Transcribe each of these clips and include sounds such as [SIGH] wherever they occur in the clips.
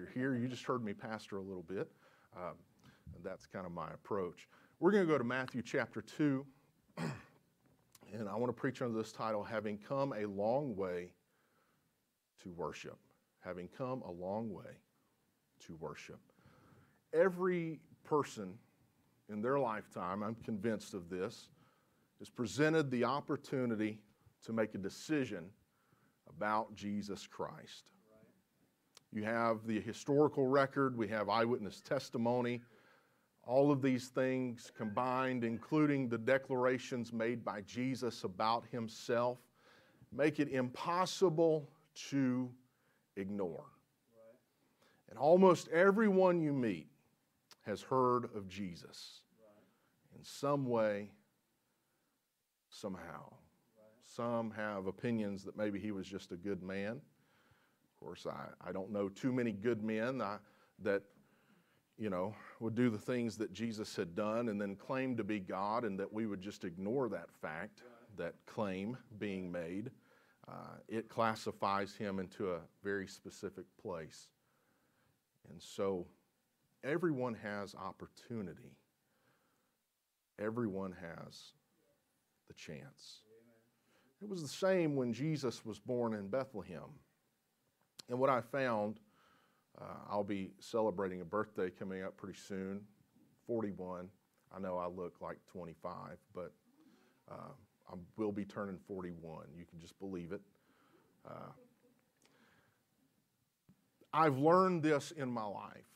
you're here. You just heard me pastor a little bit. Um, and that's kind of my approach. We're going to go to Matthew chapter 2. [CLEARS THROAT] and I want to preach under this title Having Come a Long Way to Worship. Having come a long way to worship. Every person in their lifetime, I'm convinced of this, is presented the opportunity to make a decision about Jesus Christ. You have the historical record, we have eyewitness testimony, all of these things combined, including the declarations made by Jesus about himself, make it impossible to ignore. And almost everyone you meet has heard of Jesus in some way, somehow. Some have opinions that maybe he was just a good man. Of course, I, I don't know too many good men I, that, you know, would do the things that Jesus had done and then claim to be God, and that we would just ignore that fact, that claim being made. Uh, it classifies him into a very specific place. And so everyone has opportunity, everyone has the chance. It was the same when Jesus was born in Bethlehem. And what I found, uh, I'll be celebrating a birthday coming up pretty soon, 41. I know I look like 25, but uh, I will be turning 41. You can just believe it. Uh, I've learned this in my life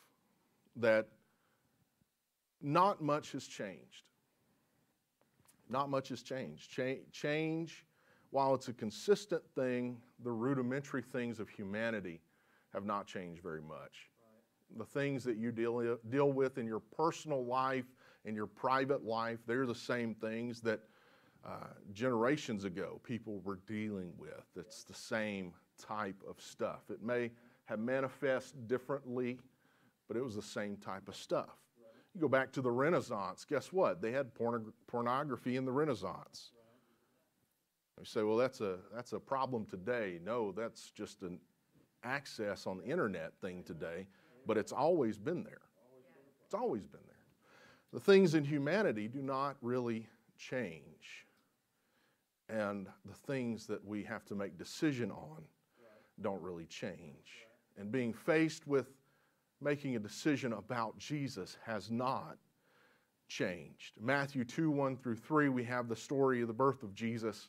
that not much has changed. Not much has changed. Ch- change while it's a consistent thing, the rudimentary things of humanity have not changed very much. Right. The things that you deal, deal with in your personal life, in your private life, they're the same things that uh, generations ago people were dealing with. It's the same type of stuff. It may have manifest differently, but it was the same type of stuff. Right. You go back to the Renaissance, guess what? They had pornog- pornography in the Renaissance. You say, well, that's a, that's a problem today. No, that's just an access on the internet thing today, but it's always been there. It's always been there. The things in humanity do not really change. And the things that we have to make decision on don't really change. And being faced with making a decision about Jesus has not changed. Matthew 2 1 through 3, we have the story of the birth of Jesus.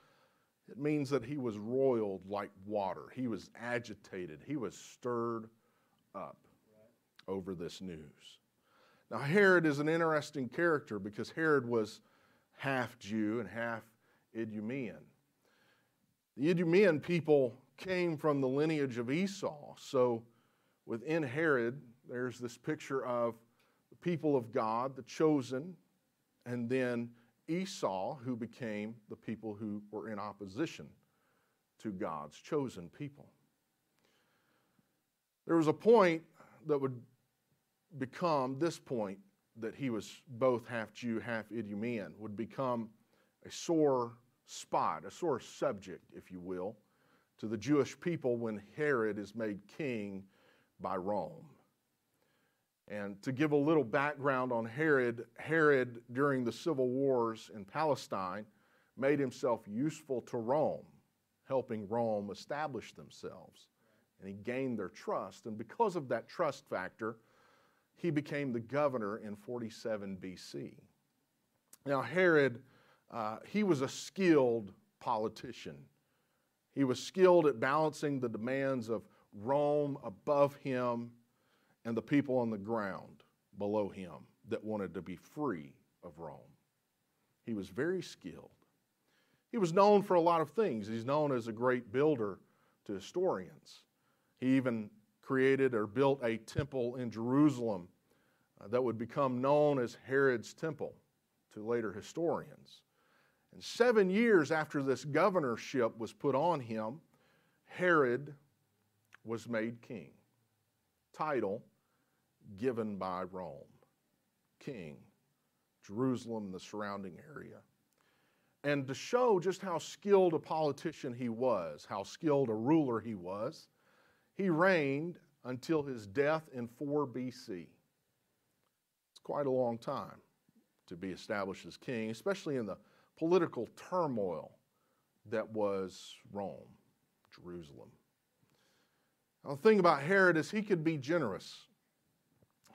it means that he was roiled like water. He was agitated. He was stirred up over this news. Now, Herod is an interesting character because Herod was half Jew and half Idumean. The Idumean people came from the lineage of Esau. So within Herod, there's this picture of the people of God, the chosen, and then Esau, who became the people who were in opposition to God's chosen people. There was a point that would become this point that he was both half Jew, half Idumean, would become a sore spot, a sore subject, if you will, to the Jewish people when Herod is made king by Rome. And to give a little background on Herod, Herod, during the civil wars in Palestine, made himself useful to Rome, helping Rome establish themselves. And he gained their trust. And because of that trust factor, he became the governor in 47 BC. Now, Herod, uh, he was a skilled politician. He was skilled at balancing the demands of Rome above him and the people on the ground below him that wanted to be free of Rome. He was very skilled. He was known for a lot of things. He's known as a great builder to historians. He even created or built a temple in Jerusalem uh, that would become known as Herod's Temple to later historians. And seven years after this governorship was put on him, Herod was made king. Title given by Rome. King. Jerusalem the surrounding area. And to show just how skilled a politician he was, how skilled a ruler he was, he reigned until his death in 4 BC. It's quite a long time to be established as king, especially in the political turmoil that was Rome, Jerusalem. Now, the thing about Herod is he could be generous.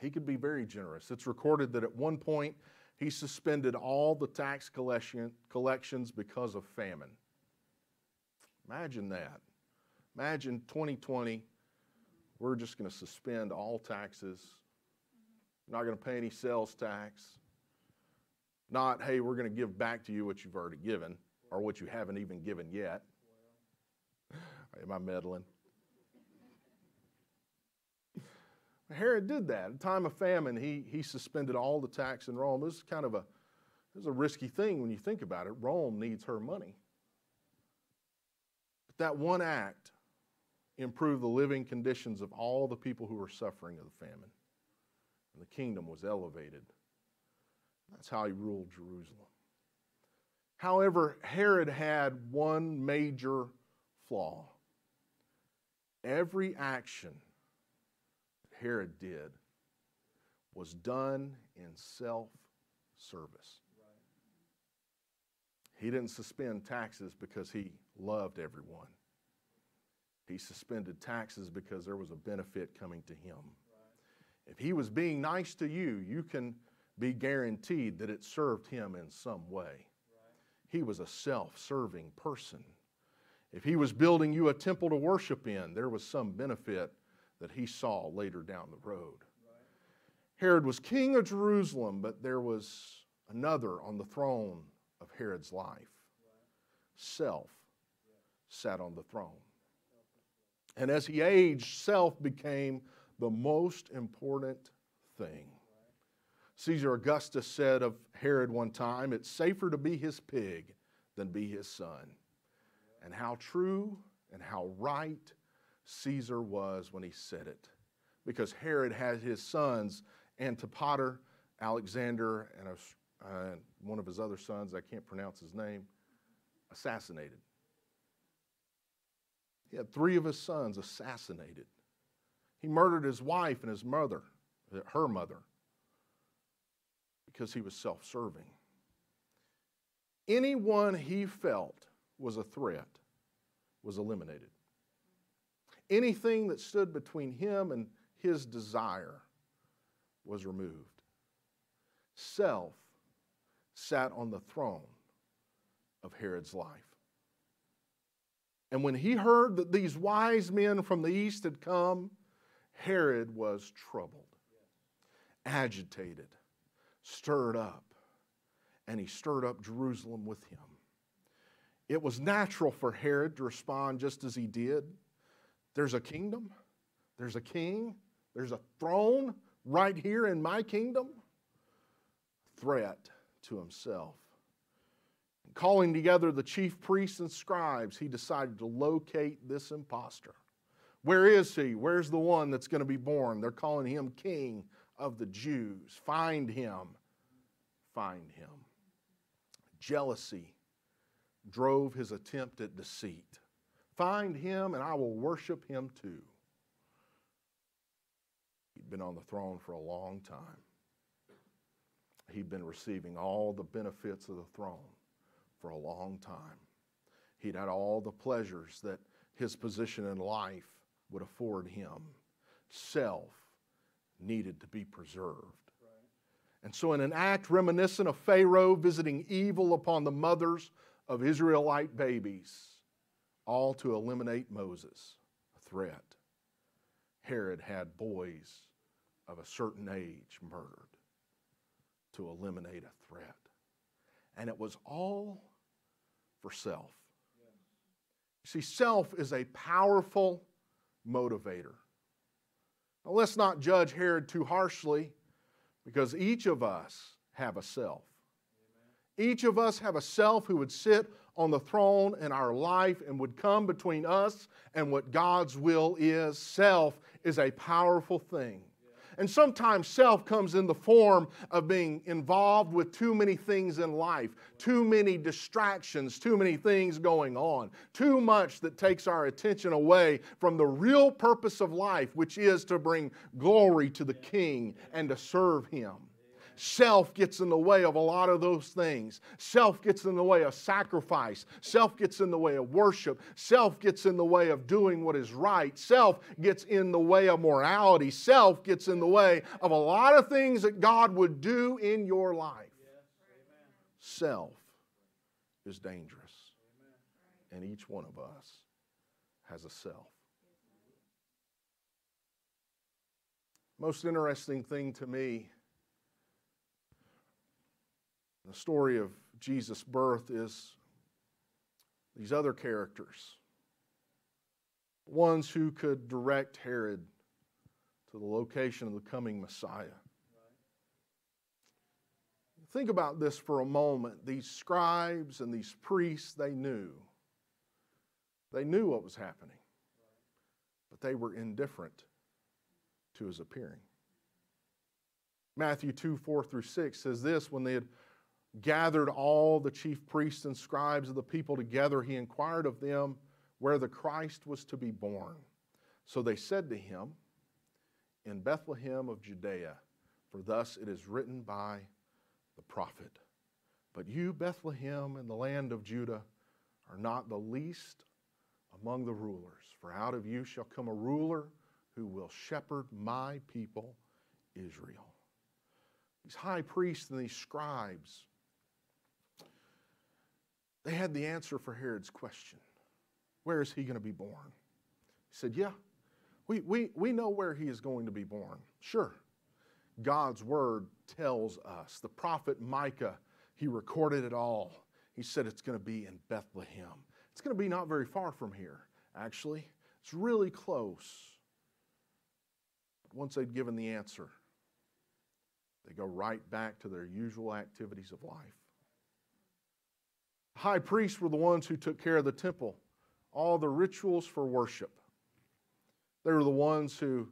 He could be very generous. It's recorded that at one point he suspended all the tax collection, collections because of famine. Imagine that. Imagine 2020, we're just going to suspend all taxes, not going to pay any sales tax. Not, hey, we're going to give back to you what you've already given or what you haven't even given yet. Am I meddling? Herod did that. At a time of famine, he, he suspended all the tax in Rome. This is kind of a, this is a risky thing when you think about it. Rome needs her money. But that one act improved the living conditions of all the people who were suffering of the famine. And the kingdom was elevated. That's how he ruled Jerusalem. However, Herod had one major flaw. Every action Herod did was done in self service. He didn't suspend taxes because he loved everyone. He suspended taxes because there was a benefit coming to him. If he was being nice to you, you can be guaranteed that it served him in some way. He was a self serving person. If he was building you a temple to worship in, there was some benefit that he saw later down the road. Herod was king of Jerusalem, but there was another on the throne of Herod's life. Self sat on the throne. And as he aged, self became the most important thing. Caesar Augustus said of Herod one time, It's safer to be his pig than be his son. And how true and how right Caesar was when he said it. Because Herod had his sons, Antipater, Alexander, and a, uh, one of his other sons, I can't pronounce his name, assassinated. He had three of his sons assassinated. He murdered his wife and his mother, her mother, because he was self serving. Anyone he felt was a threat was eliminated. Anything that stood between him and his desire was removed. Self sat on the throne of Herod's life. And when he heard that these wise men from the east had come, Herod was troubled, agitated, stirred up, and he stirred up Jerusalem with him. It was natural for Herod to respond just as he did. There's a kingdom, there's a king, there's a throne right here in my kingdom. Threat to himself. Calling together the chief priests and scribes, he decided to locate this impostor. Where is he? Where's the one that's going to be born? They're calling him king of the Jews. Find him. Find him. Jealousy drove his attempt at deceit. Find him, and I will worship him too. He'd been on the throne for a long time. He'd been receiving all the benefits of the throne for a long time. He'd had all the pleasures that his position in life would afford him. Self needed to be preserved. And so, in an act reminiscent of Pharaoh visiting evil upon the mothers of Israelite babies, all to eliminate Moses, a threat. Herod had boys of a certain age murdered to eliminate a threat. And it was all for self. You see, self is a powerful motivator. Now, let's not judge Herod too harshly Because each of us have a self. Each of us have a self who would sit on the throne in our life and would come between us and what God's will is. Self is a powerful thing. And sometimes self comes in the form of being involved with too many things in life, too many distractions, too many things going on, too much that takes our attention away from the real purpose of life, which is to bring glory to the King and to serve Him. Self gets in the way of a lot of those things. Self gets in the way of sacrifice. Self gets in the way of worship. Self gets in the way of doing what is right. Self gets in the way of morality. Self gets in the way of a lot of things that God would do in your life. Self is dangerous. And each one of us has a self. Most interesting thing to me the story of Jesus' birth is these other characters, ones who could direct Herod to the location of the coming Messiah. Think about this for a moment. These scribes and these priests, they knew. They knew what was happening, but they were indifferent to his appearing. Matthew 2 4 through 6 says this when they had gathered all the chief priests and scribes of the people together, he inquired of them where the Christ was to be born. So they said to him, In Bethlehem of Judea, for thus it is written by the prophet. But you, Bethlehem, in the land of Judah, are not the least among the rulers, for out of you shall come a ruler who will shepherd my people, Israel. These high priests and these scribes, they had the answer for Herod's question Where is he going to be born? He said, Yeah, we, we, we know where he is going to be born. Sure. God's word tells us. The prophet Micah, he recorded it all. He said it's going to be in Bethlehem. It's going to be not very far from here, actually. It's really close. Once they'd given the answer, they go right back to their usual activities of life high priests were the ones who took care of the temple, all the rituals for worship. They were the ones who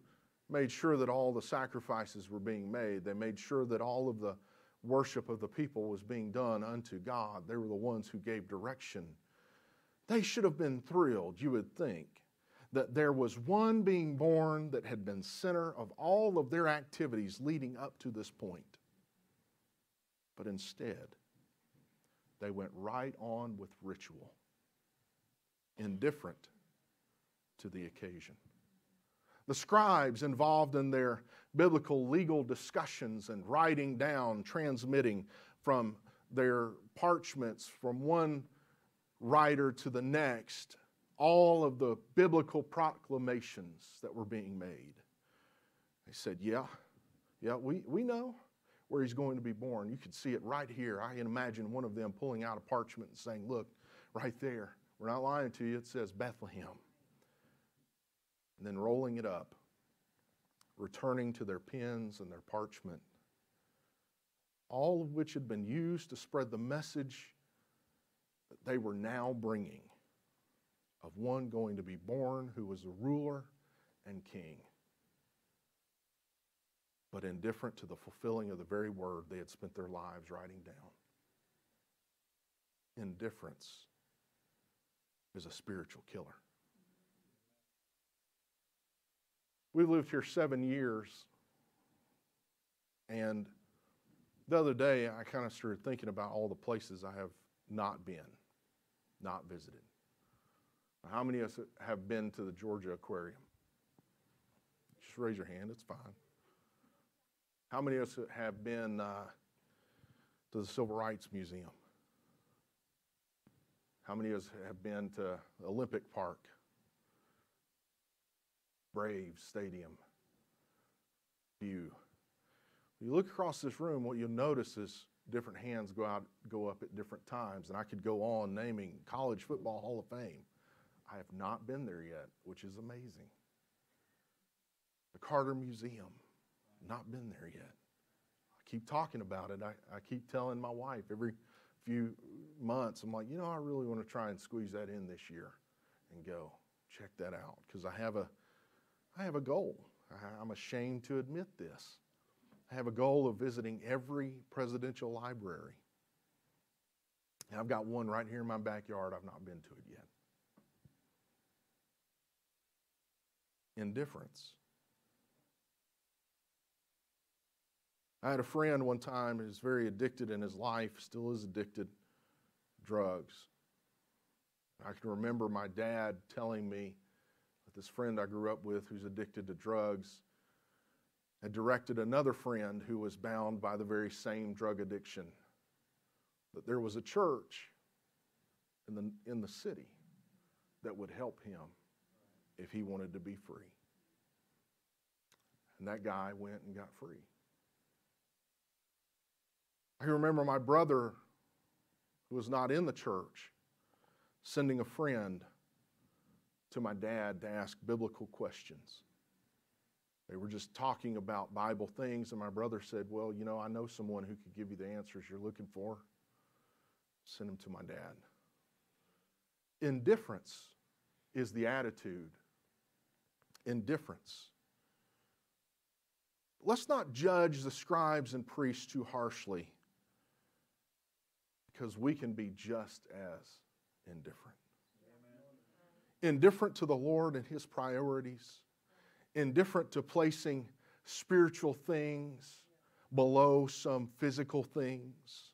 made sure that all the sacrifices were being made. They made sure that all of the worship of the people was being done unto God. They were the ones who gave direction. They should have been thrilled, you would think, that there was one being born that had been center of all of their activities leading up to this point. But instead, they went right on with ritual, indifferent to the occasion. The scribes involved in their biblical legal discussions and writing down, transmitting from their parchments from one writer to the next, all of the biblical proclamations that were being made. They said, Yeah, yeah, we, we know where he's going to be born. You could see it right here. I can imagine one of them pulling out a parchment and saying, Look, right there. We're not lying to you. It says Bethlehem. And then rolling it up, returning to their pens and their parchment, all of which had been used to spread the message that they were now bringing of one going to be born who was a ruler and king but indifferent to the fulfilling of the very word they had spent their lives writing down. Indifference is a spiritual killer. We've lived here seven years, and the other day I kind of started thinking about all the places I have not been, not visited. How many of us have been to the Georgia Aquarium? Just raise your hand, it's fine. How many of us have been uh, to the Civil Rights Museum? How many of us have been to Olympic Park, Braves Stadium, View? When you look across this room, what you'll notice is different hands go out, go up at different times, and I could go on naming College Football Hall of Fame. I have not been there yet, which is amazing. The Carter Museum, not been there yet. I keep talking about it. I, I keep telling my wife every few months, I'm like, you know, I really want to try and squeeze that in this year and go check that out because I have a, I have a goal. I, I'm ashamed to admit this. I have a goal of visiting every presidential library. And I've got one right here in my backyard. I've not been to it yet. Indifference. I had a friend one time who was very addicted in his life, still is addicted, to drugs. I can remember my dad telling me that this friend I grew up with who's addicted to drugs had directed another friend who was bound by the very same drug addiction that there was a church in the, in the city that would help him if he wanted to be free. And that guy went and got free. I remember my brother, who was not in the church, sending a friend to my dad to ask biblical questions. They were just talking about Bible things, and my brother said, Well, you know, I know someone who could give you the answers you're looking for. Send him to my dad. Indifference is the attitude. Indifference. Let's not judge the scribes and priests too harshly because we can be just as indifferent. Indifferent to the Lord and His priorities, indifferent to placing spiritual things below some physical things,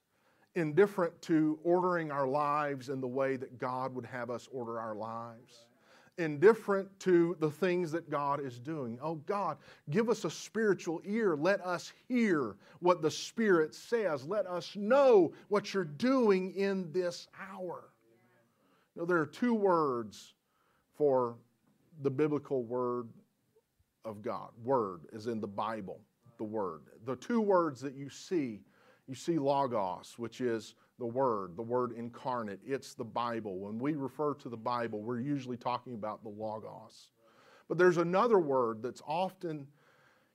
indifferent to ordering our lives in the way that God would have us order our lives indifferent to the things that God is doing. Oh God, give us a spiritual ear. Let us hear what the Spirit says. Let us know what you're doing in this hour. You know, there are two words for the biblical word of God. Word is in the Bible, the word. The two words that you see, you see logos, which is the Word, the Word incarnate. It's the Bible. When we refer to the Bible, we're usually talking about the Logos. But there's another word that's often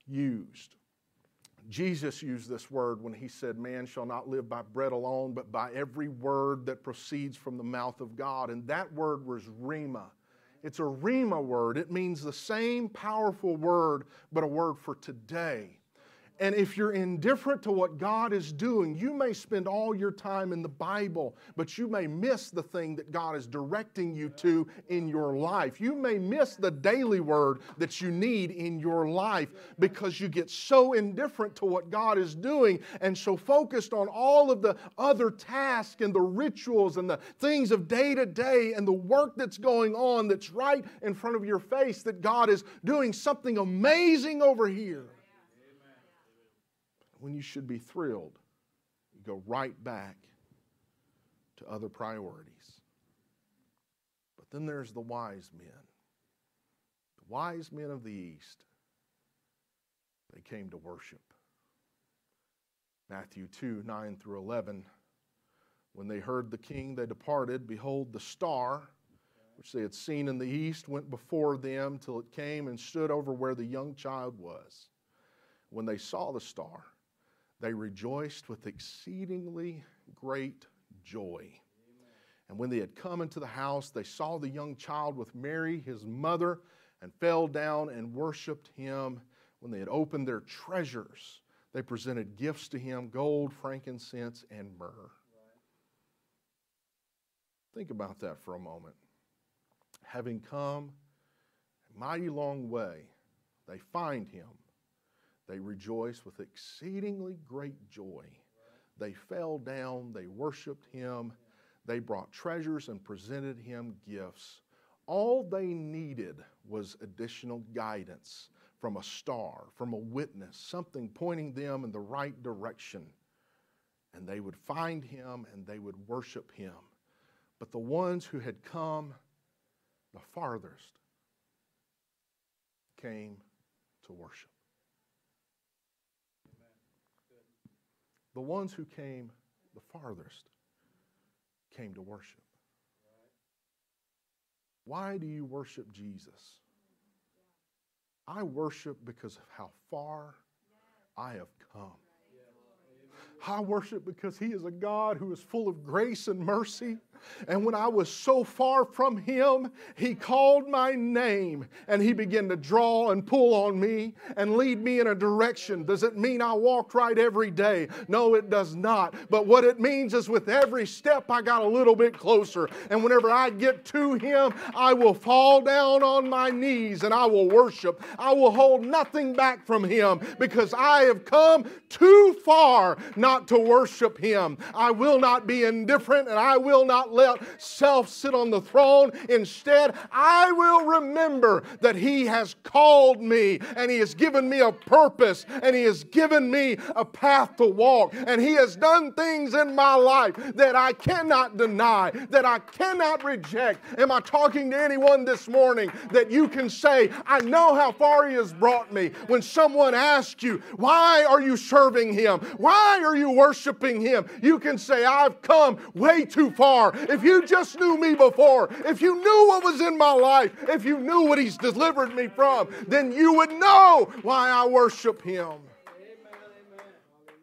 used. Jesus used this word when he said, Man shall not live by bread alone, but by every word that proceeds from the mouth of God. And that word was rhema. It's a rhema word. It means the same powerful word, but a word for today. And if you're indifferent to what God is doing, you may spend all your time in the Bible, but you may miss the thing that God is directing you to in your life. You may miss the daily word that you need in your life because you get so indifferent to what God is doing and so focused on all of the other tasks and the rituals and the things of day to day and the work that's going on that's right in front of your face that God is doing something amazing over here when you should be thrilled, you go right back to other priorities. But then there's the wise men. The wise men of the East, they came to worship. Matthew 2 9 through 11. When they heard the king, they departed. Behold, the star, which they had seen in the east, went before them till it came and stood over where the young child was. When they saw the star, they rejoiced with exceedingly great joy. Amen. And when they had come into the house, they saw the young child with Mary, his mother, and fell down and worshiped him. When they had opened their treasures, they presented gifts to him gold, frankincense, and myrrh. Right. Think about that for a moment. Having come a mighty long way, they find him they rejoiced with exceedingly great joy. They fell down, they worshiped him, they brought treasures and presented him gifts. All they needed was additional guidance from a star, from a witness, something pointing them in the right direction. And they would find him and they would worship him. But the ones who had come the farthest came to worship. The ones who came the farthest came to worship. Why do you worship Jesus? I worship because of how far I have come. I worship because He is a God who is full of grace and mercy. And when I was so far from Him, He called my name and He began to draw and pull on me and lead me in a direction. Does it mean I walked right every day? No, it does not. But what it means is with every step, I got a little bit closer. And whenever I get to Him, I will fall down on my knees and I will worship. I will hold nothing back from Him because I have come too far not to worship Him. I will not be indifferent and I will not let self sit on the throne. Instead, I will remember that He has called me and He has given me a purpose and He has given me a path to walk. And He has done things in my life that I cannot deny, that I cannot reject. Am I talking to anyone this morning that you can say, I know how far He has brought me? When someone asks you, Why are you serving Him? Why are you worshiping Him? You can say, I've come way too far. If you just knew me before, if you knew what was in my life, if you knew what He's delivered me from, then you would know why I worship Him. Amen, amen.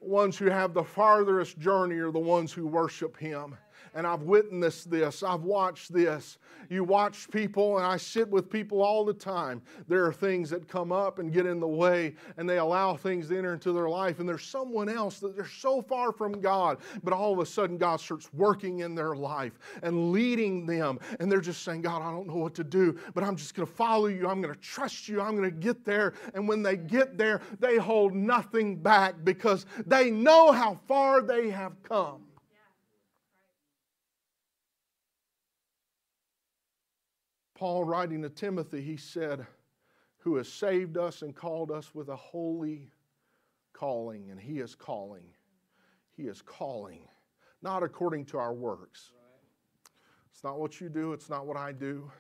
Ones who have the farthest journey are the ones who worship Him and I've witnessed this, I've watched this. You watch people, and I sit with people all the time. There are things that come up and get in the way, and they allow things to enter into their life, and there's someone else that they're so far from God, but all of a sudden God starts working in their life and leading them, and they're just saying, God, I don't know what to do, but I'm just going to follow you. I'm going to trust you. I'm going to get there. And when they get there, they hold nothing back because they know how far they have come. Paul, writing to Timothy, he said, Who has saved us and called us with a holy calling. And he is calling. He is calling, not according to our works. It's not what you do, it's not what I do.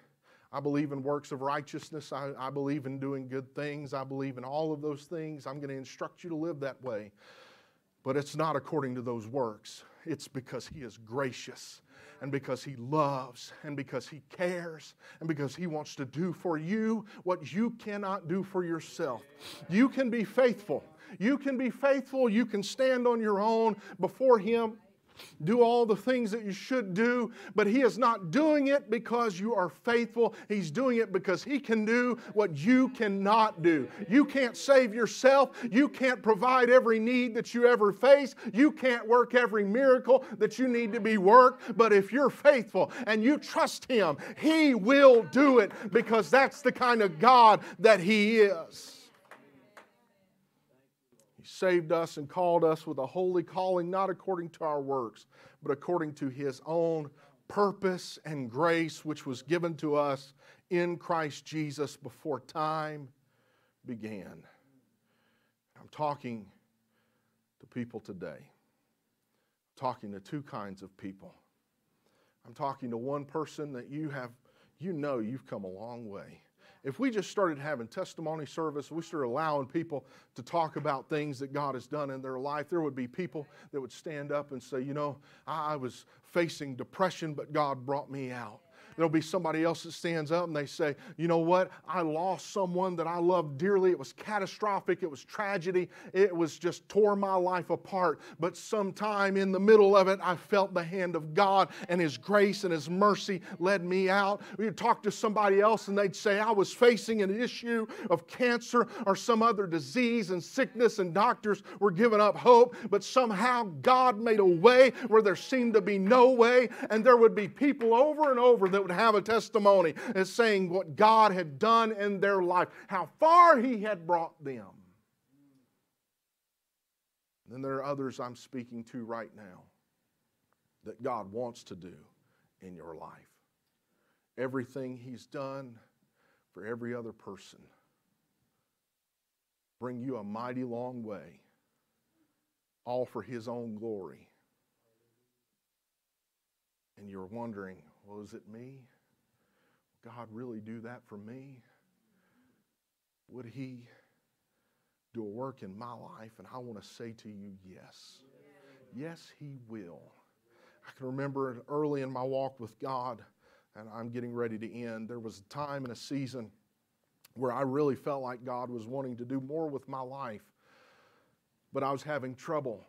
I believe in works of righteousness. I, I, believe in doing good things. I believe in all of those things. I'm going to instruct you to live that way. But it's not according to those works. It's because He is gracious and because He loves and because He cares and because He wants to do for you what you cannot do for yourself. You can be faithful. You can be faithful. You can stand on your own before Him do all the things that you should do, but He is not doing it because you are faithful. He's doing it because He can do what you cannot do. You can't save yourself. You can't provide every need that you ever face. You can't work every miracle that you need to be worked. But if you're faithful and you trust Him, He will do it because that's the kind of God that He is. He saved us and called us with a holy calling, not according to our works, but according to His own purpose and grace, which was given to us in Christ Jesus before time began. I'm talking to people today. I'm talking to two kinds of people. I'm talking to one person that you have, you know, you've come a long way if we just started having testimony service, we started allowing people to talk about things that God has done in their life, there would be people that would stand up and say, You know, I was facing depression, but God brought me out. There'll be somebody else that stands up and they say, You know what? I lost someone that I loved dearly. It was catastrophic. It was tragedy. It was just tore my life apart. But sometime in the middle of it, I felt the hand of God and His grace and His mercy led me out. You'd talk to somebody else and they'd say, I was facing an issue of cancer or some other disease and sickness, and doctors were giving up hope. But somehow God made a way where there seemed to be no way, and there would be people over and over that would have a testimony as saying what God had done in their life, how far He had brought them. Then there are others I'm speaking to right now that God wants to do in your life. Everything He's done for every other person bring you a mighty long way, all for His own glory. And you're wondering, well, is it me? God really do that for me? Would He do a work in my life? And I want to say to you, yes. Yes, He will. I can remember early in my walk with God, and I'm getting ready to end, there was a time and a season where I really felt like God was wanting to do more with my life, but I was having trouble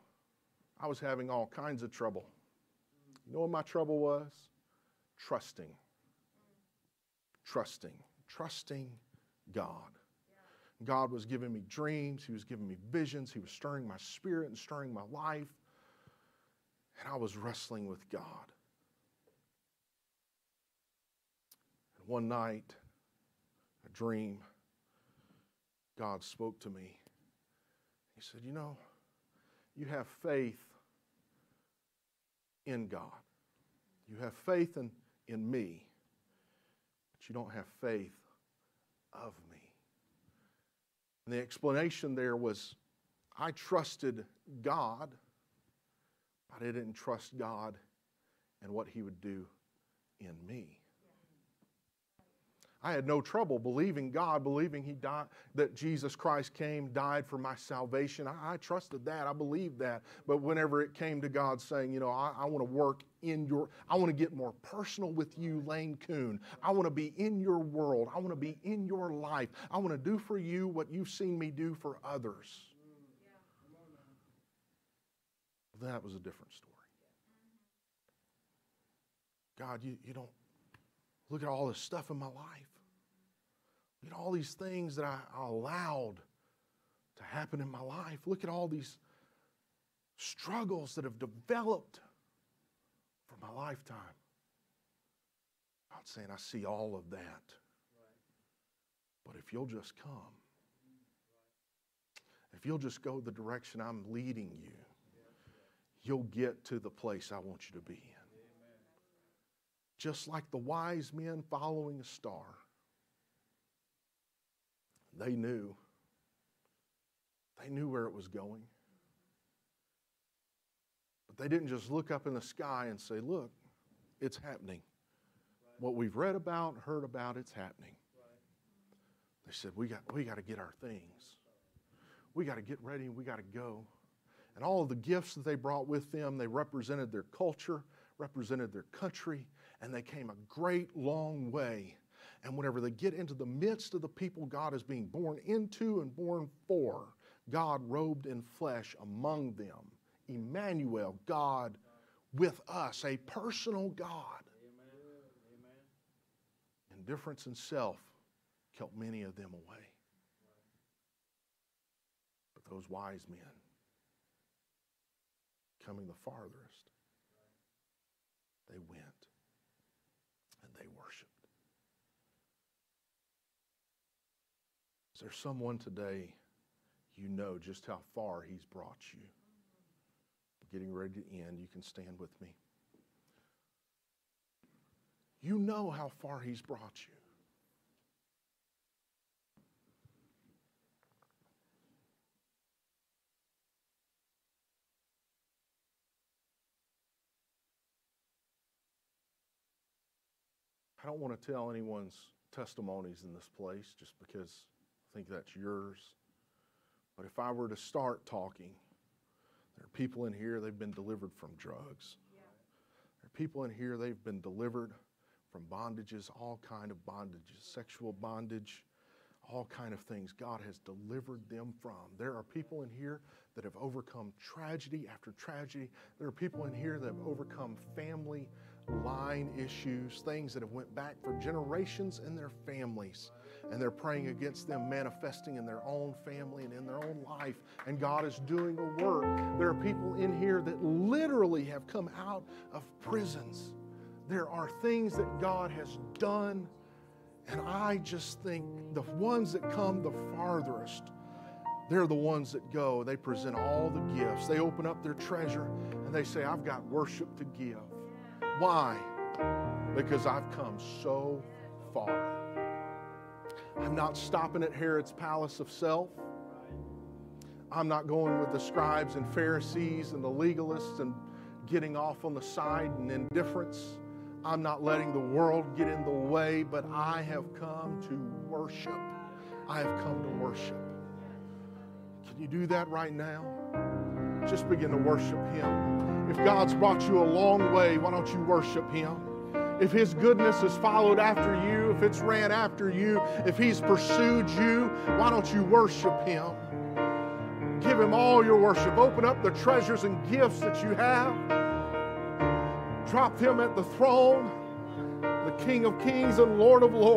I was having all kinds of trouble. You know what my trouble was? Trusting. Trusting. Trusting God. God was giving me dreams. He was giving me visions. He was stirring my spirit and stirring my life. And I was wrestling with God. And one night, a dream, God spoke to me. He said, You know, you have faith in God. You have faith in, in me, but you don't have faith of me. And the explanation there was I trusted God, but I didn't trust God and what He would do in me. I had no trouble believing God, believing He died, that Jesus Christ came, died for my salvation. I, I trusted that. I believed that. But whenever it came to God saying, you know, I, I want to work in your, I want to get more personal with you, Lane Coon. I want to be in your world. I want to be in your life. I want to do for you what you've seen me do for others. That was a different story. God, you, you don't look at all this stuff in my life. Look at all these things that I, allowed to happen in my life. Look at all these struggles that have developed for my lifetime. God's saying, I see all of that. But if you'll just come, if you'll just go the direction I'm leading you, you'll get to the place I want you to be in. Just like the wise men following a star. They knew. They knew where it was going. But they didn't just look up in the sky and say, Look, it's happening. What we've read about, heard about, it's happening. They said, We got, we got to get our things. We got to get ready we got to go. And all of the gifts that they brought with them, they represented their culture, represented their country, and they came a great long way and whenever they get into the midst of the people God is being born into and born for, God robed in flesh among them. Emmanuel, God with us, a personal God. Amen. Indifference in self kept many of them away. But those wise men, coming the farthest, they went. And they worshiped. Is there someone today you know just how far He's brought you? Getting ready to end, you can stand with me. You know how far He's brought you. I don't want to tell anyone's testimonies in this place just because I think that's yours. But if I were to start talking, there are people in here, they've been delivered from drugs. Yeah. There are people in here, they've been delivered from bondages, all kind of bondages, sexual bondage, all kind of things God has delivered them from. There are people in here that have overcome tragedy after tragedy. There are people in here that have overcome family line issues, things that have went back for generations in their families and they're praying against them manifesting in their own family and in their own life. And God is doing a work. There are people in here that literally have come out of prisons. There are things that God has done. And I just think the ones that come the farthest, they're the ones that go. They present all the gifts. They open up their treasure and they say, I've got worship to give. Why? Because I've come so far. I'm not stopping at Herod's palace of self. I'm not going with the scribes and Pharisees and the legalists and getting off on the side and indifference. I'm not letting the world get in the way, but I have come to worship. I have come to worship. Can you do that right now? Just begin to worship Him. If God's brought you a long way, why don't you worship Him? If His goodness has followed after you, if it's ran after you, if He's pursued you, why don't you worship Him? Give him all your worship. Open up the treasures and gifts that you have. Drop Him at the throne, the King of Kings and Lord of Lords.